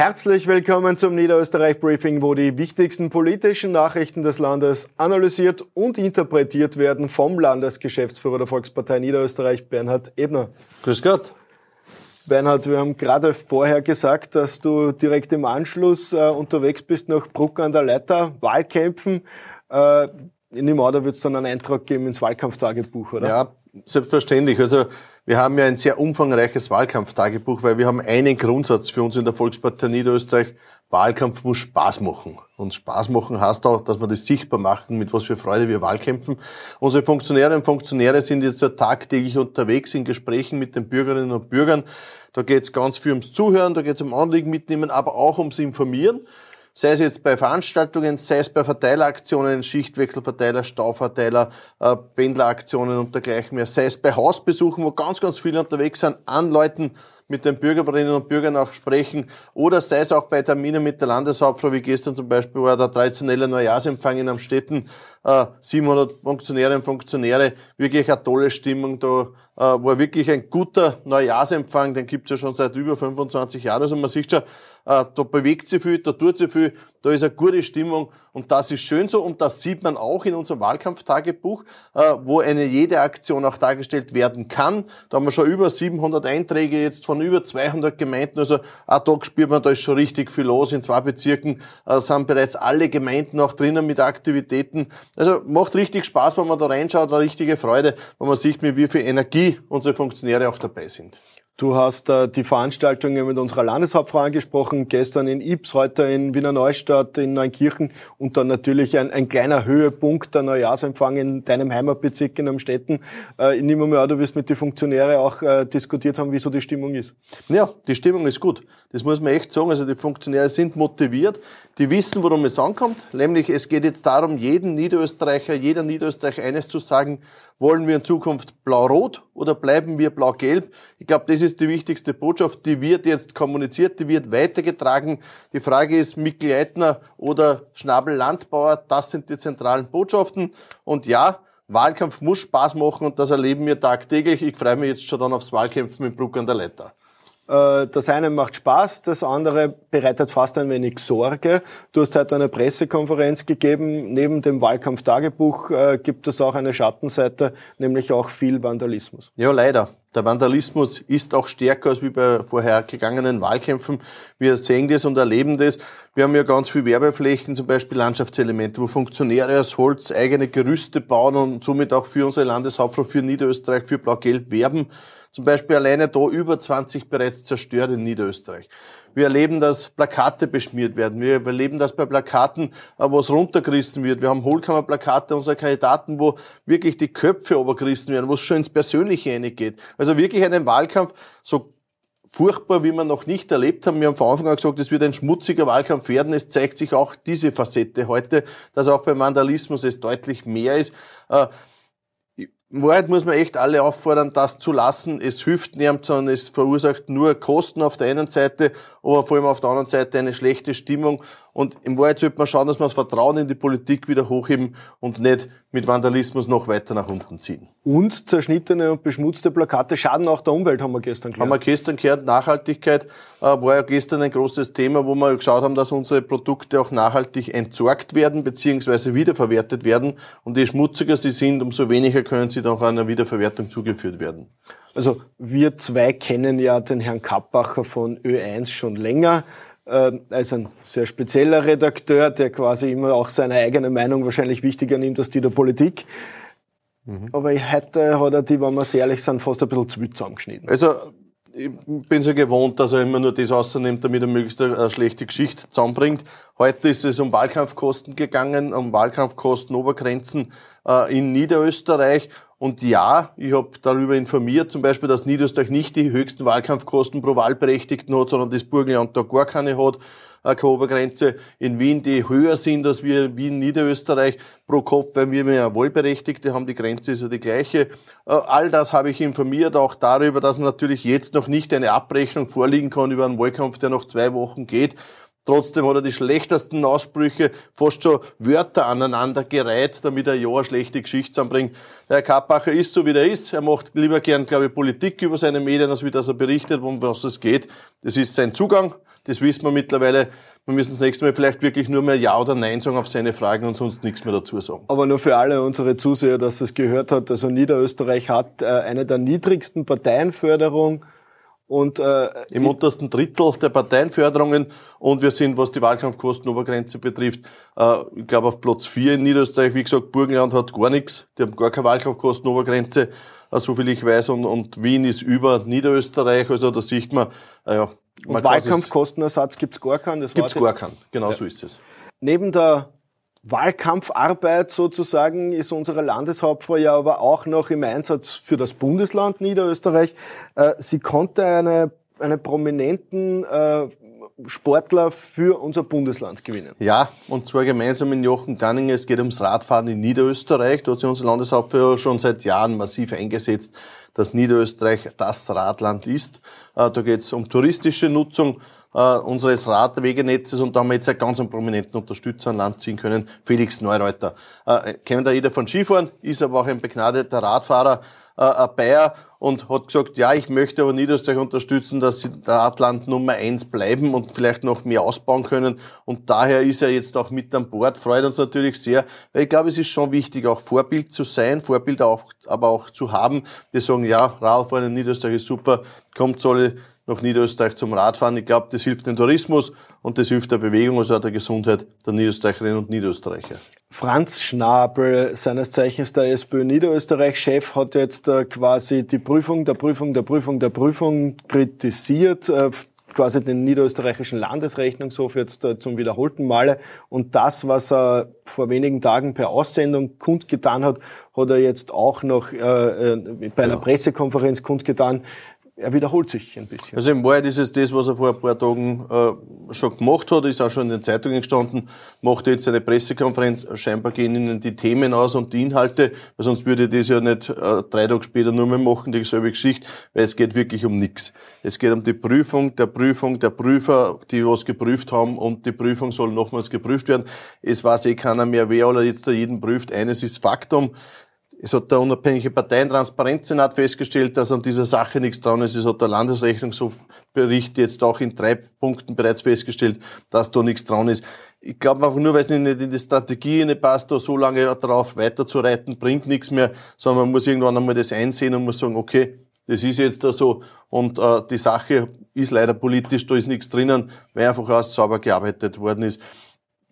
Herzlich willkommen zum Niederösterreich Briefing, wo die wichtigsten politischen Nachrichten des Landes analysiert und interpretiert werden vom Landesgeschäftsführer der Volkspartei Niederösterreich, Bernhard Ebner. Grüß Gott. Bernhard, wir haben gerade vorher gesagt, dass du direkt im Anschluss äh, unterwegs bist nach Bruck an der Leiter, Wahlkämpfen. Äh, in dem Order wird es dann einen Eintrag geben ins Wahlkampftagebuch, oder? Ja, selbstverständlich. Also wir haben ja ein sehr umfangreiches Wahlkampftagebuch, weil wir haben einen Grundsatz für uns in der Volkspartei Niederösterreich. Wahlkampf muss Spaß machen. Und Spaß machen heißt auch, dass wir das sichtbar machen, mit was für Freude wir Wahlkämpfen. Unsere Funktionäre und Funktionäre sind jetzt ja tagtäglich unterwegs in Gesprächen mit den Bürgerinnen und Bürgern. Da geht es ganz viel ums Zuhören, da geht es um Anliegen mitnehmen, aber auch ums Informieren sei es jetzt bei Veranstaltungen, sei es bei Verteileraktionen, Schichtwechselverteiler, Stauverteiler, äh, Pendleraktionen und dergleichen mehr, sei es bei Hausbesuchen, wo ganz, ganz viele unterwegs sind, an Leuten mit den Bürgerinnen und Bürgern auch sprechen. Oder sei es auch bei Terminen mit der Landeshauptfrau, wie gestern zum Beispiel war der traditionelle Neujahrsempfang in Amstetten, äh, 700 Funktionärinnen und Funktionäre, wirklich eine tolle Stimmung, da äh, war wirklich ein guter Neujahrsempfang, den gibt's ja schon seit über 25 Jahren, also man sieht schon, äh, da bewegt sich viel, da tut sich viel, da ist eine gute Stimmung. Und das ist schön so. Und das sieht man auch in unserem Wahlkampftagebuch, äh, wo eine jede Aktion auch dargestellt werden kann. Da haben wir schon über 700 Einträge jetzt von über 200 Gemeinden, also ad hoc spürt man, da ist schon richtig viel los. In zwei Bezirken äh, sind bereits alle Gemeinden auch drinnen mit Aktivitäten. Also macht richtig Spaß, wenn man da reinschaut, eine richtige Freude, wenn man sieht, mit wie viel Energie unsere Funktionäre auch dabei sind. Du hast äh, die Veranstaltungen mit unserer Landeshauptfrau angesprochen, gestern in Ibs, heute in Wiener Neustadt, in Neunkirchen und dann natürlich ein, ein kleiner Höhepunkt der Neujahrsempfang in deinem Heimatbezirk in Amstetten. Äh, ich nehme mal an, du wirst mit den Funktionären auch äh, diskutiert haben, wie so die Stimmung ist. Ja, die Stimmung ist gut. Das muss man echt sagen. Also die Funktionäre sind motiviert, die wissen, worum es ankommt. Nämlich es geht jetzt darum, jeden Niederösterreicher, jeder Niederösterreicher eines zu sagen, wollen wir in Zukunft blau-rot oder bleiben wir blau-gelb? Ich glaube, das ist die wichtigste Botschaft, die wird jetzt kommuniziert, die wird weitergetragen. Die Frage ist Mikkel Eitner oder Schnabel-Landbauer, das sind die zentralen Botschaften. Und ja, Wahlkampf muss Spaß machen und das erleben wir tagtäglich. Ich freue mich jetzt schon dann aufs Wahlkämpfen mit Bruck an der Leiter. Äh, das eine macht Spaß, das andere bereitet fast ein wenig Sorge. Du hast heute eine Pressekonferenz gegeben. Neben dem Wahlkampftagebuch äh, gibt es auch eine Schattenseite, nämlich auch viel Vandalismus. Ja, leider. Der Vandalismus ist auch stärker als wie bei vorhergegangenen Wahlkämpfen. Wir sehen das und erleben das. Wir haben ja ganz viele Werbeflächen, zum Beispiel Landschaftselemente, wo Funktionäre aus Holz eigene Gerüste bauen und somit auch für unsere Landeshauptfrau, für Niederösterreich, für Blau-Gelb werben. Zum Beispiel alleine da über 20 bereits zerstört in Niederösterreich. Wir erleben, dass Plakate beschmiert werden. Wir erleben, dass bei Plakaten äh, was runtergerissen wird. Wir haben Hohlkammerplakate unserer Kandidaten, wo wirklich die Köpfe obergerissen werden, wo es schon ins Persönliche reingeht. Also wirklich einen Wahlkampf, so furchtbar, wie wir noch nicht erlebt haben. Wir haben von Anfang an gesagt, es wird ein schmutziger Wahlkampf werden. Es zeigt sich auch diese Facette heute, dass auch beim Vandalismus es deutlich mehr ist. In Wahrheit muss man echt alle auffordern, das zu lassen. Es hilft niemand, sondern es verursacht nur Kosten auf der einen Seite, aber vor allem auf der anderen Seite eine schlechte Stimmung. Und im Wahrheit sollte man schauen, dass man das Vertrauen in die Politik wieder hochheben und nicht mit Vandalismus noch weiter nach unten ziehen. Und zerschnittene und beschmutzte Plakate schaden auch der Umwelt, haben wir gestern gehört. Haben wir gestern gehört. Nachhaltigkeit äh, war ja gestern ein großes Thema, wo wir geschaut haben, dass unsere Produkte auch nachhaltig entsorgt werden bzw. wiederverwertet werden. Und je schmutziger sie sind, umso weniger können sie dann auch einer Wiederverwertung zugeführt werden. Also wir zwei kennen ja den Herrn Kappacher von Ö1 schon länger. Ist ein sehr spezieller Redakteur, der quasi immer auch seine eigene Meinung wahrscheinlich wichtiger nimmt als die der Politik. Mhm. Aber heute hat er die, wenn wir sehr ehrlich sind, fast ein bisschen zu weit zusammengeschnitten. Also, ich bin so gewohnt, dass er immer nur das rausnimmt, damit er möglichst eine schlechte Geschichte zusammenbringt. Heute ist es um Wahlkampfkosten gegangen, um Wahlkampfkostenobergrenzen äh, in Niederösterreich. Und ja, ich habe darüber informiert, zum Beispiel, dass Niederösterreich nicht die höchsten Wahlkampfkosten pro Wahlberechtigten hat, sondern das Burgenland da gar keine hat, äh, keine Obergrenze. In Wien, die höher sind als wir Wien, Niederösterreich pro Kopf, weil wir mehr Wahlberechtigte haben, die Grenze ist ja die gleiche. Äh, all das habe ich informiert, auch darüber, dass natürlich jetzt noch nicht eine Abrechnung vorliegen kann über einen Wahlkampf, der noch zwei Wochen geht Trotzdem hat er die schlechtesten Aussprüche, fast schon Wörter aneinander gereiht, damit er ja eine schlechte Geschichte zusammenbringt. Der Herr Kappacher ist so, wie er ist. Er macht lieber gern, glaube ich, Politik über seine Medien, als wie das er berichtet, um was es geht. Das ist sein Zugang. Das wissen wir mittlerweile. Wir müssen das nächste Mal vielleicht wirklich nur mehr Ja oder Nein sagen auf seine Fragen und sonst nichts mehr dazu sagen. Aber nur für alle unsere Zuseher, dass es gehört hat, also Niederösterreich hat äh, eine der niedrigsten Parteienförderung und, äh, Im untersten Drittel der Parteienförderungen und wir sind, was die Wahlkampfkostenobergrenze betrifft, äh, ich glaube auf Platz 4 in Niederösterreich. Wie gesagt, Burgenland hat gar nichts, die haben gar keine Wahlkampfkostenobergrenze, äh, so viel ich weiß, und, und Wien ist über Niederösterreich, also da sieht man, äh, ja, und Wahlkampfkostenersatz gibt's gar keinen? Das gibt's gar keinen, genau ja. so ist es. Neben der Wahlkampfarbeit sozusagen ist unsere Landeshauptfrau ja aber auch noch im Einsatz für das Bundesland Niederösterreich. Äh, sie konnte eine, einen prominenten äh, Sportler für unser Bundesland gewinnen. Ja, und zwar gemeinsam mit Jochen Danninger. Es geht ums Radfahren in Niederösterreich. Da hat sich unsere Landeshauptfrau schon seit Jahren massiv eingesetzt, dass Niederösterreich das Radland ist. Äh, da geht es um touristische Nutzung äh, unseres Radwegenetzes und da haben wir jetzt einen ganz prominenten Unterstützer an Land ziehen können, Felix Neureuter. Äh, kennt da jeder von Skifahren, ist aber auch ein begnadeter Radfahrer, ein Bayer und hat gesagt, ja, ich möchte aber Niederösterreich unterstützen, dass sie Radland Nummer eins bleiben und vielleicht noch mehr ausbauen können. Und daher ist er jetzt auch mit an Bord, freut uns natürlich sehr, weil ich glaube, es ist schon wichtig, auch Vorbild zu sein, Vorbild auch, aber auch zu haben. Wir sagen, ja, Radfahren in Niederösterreich ist super, kommt alle nach Niederösterreich zum Radfahren. Ich glaube, das hilft dem Tourismus und das hilft der Bewegung, also auch der Gesundheit der Niederösterreicherinnen und Niederösterreicher. Franz Schnabel, seines Zeichens der SPÖ Niederösterreich-Chef, hat jetzt äh, quasi die Prüfung der Prüfung der Prüfung der Prüfung kritisiert, äh, quasi den niederösterreichischen Landesrechnungshof jetzt äh, zum wiederholten Male. Und das, was er vor wenigen Tagen per Aussendung kundgetan hat, hat er jetzt auch noch äh, bei einer ja. Pressekonferenz kundgetan er wiederholt sich ein bisschen. Also im Wahrheit ist es das, was er vor ein paar Tagen äh, schon gemacht hat, ist auch schon in den Zeitungen gestanden, macht jetzt eine Pressekonferenz, scheinbar gehen ihnen die Themen aus und die Inhalte, weil sonst würde ich das ja nicht äh, drei Tage später nur mehr machen, dieselbe Geschichte, weil es geht wirklich um nichts. Es geht um die Prüfung der Prüfung der Prüfer, die was geprüft haben und die Prüfung soll nochmals geprüft werden. Es weiß eh keiner mehr, wer oder jetzt da jeden prüft. Eines ist Faktum, es hat der unabhängige Parteientransparenzsenat festgestellt, dass an dieser Sache nichts dran ist. Es hat der Landesrechnungshofbericht jetzt auch in drei Punkten bereits festgestellt, dass da nichts dran ist. Ich glaube einfach nur, weil es nicht in die Strategie passt, da so lange darauf weiterzureiten, bringt nichts mehr, sondern man muss irgendwann einmal das einsehen und muss sagen, okay, das ist jetzt da so und äh, die Sache ist leider politisch, da ist nichts drinnen, weil einfach alles sauber gearbeitet worden ist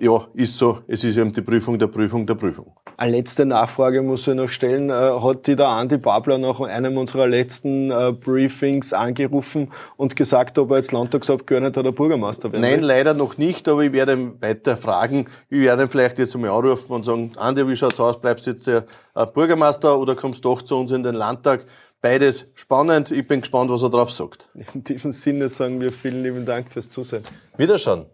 ja, ist so. Es ist eben die Prüfung der Prüfung der Prüfung. Eine letzte Nachfrage muss ich noch stellen. Äh, hat die der Andi Babler nach einem unserer letzten äh, Briefings angerufen und gesagt, ob er jetzt Landtagsabgeordneter oder Bürgermeister wird? Nein, leider noch nicht, aber ich werde ihn weiter fragen. Ich werde ihn vielleicht jetzt einmal anrufen und sagen, Andi, wie schaut's aus? Bleibst du jetzt der äh, Bürgermeister oder kommst du doch zu uns in den Landtag? Beides spannend. Ich bin gespannt, was er drauf sagt. In diesem Sinne sagen wir vielen lieben Dank fürs Zusehen. Wiederschauen.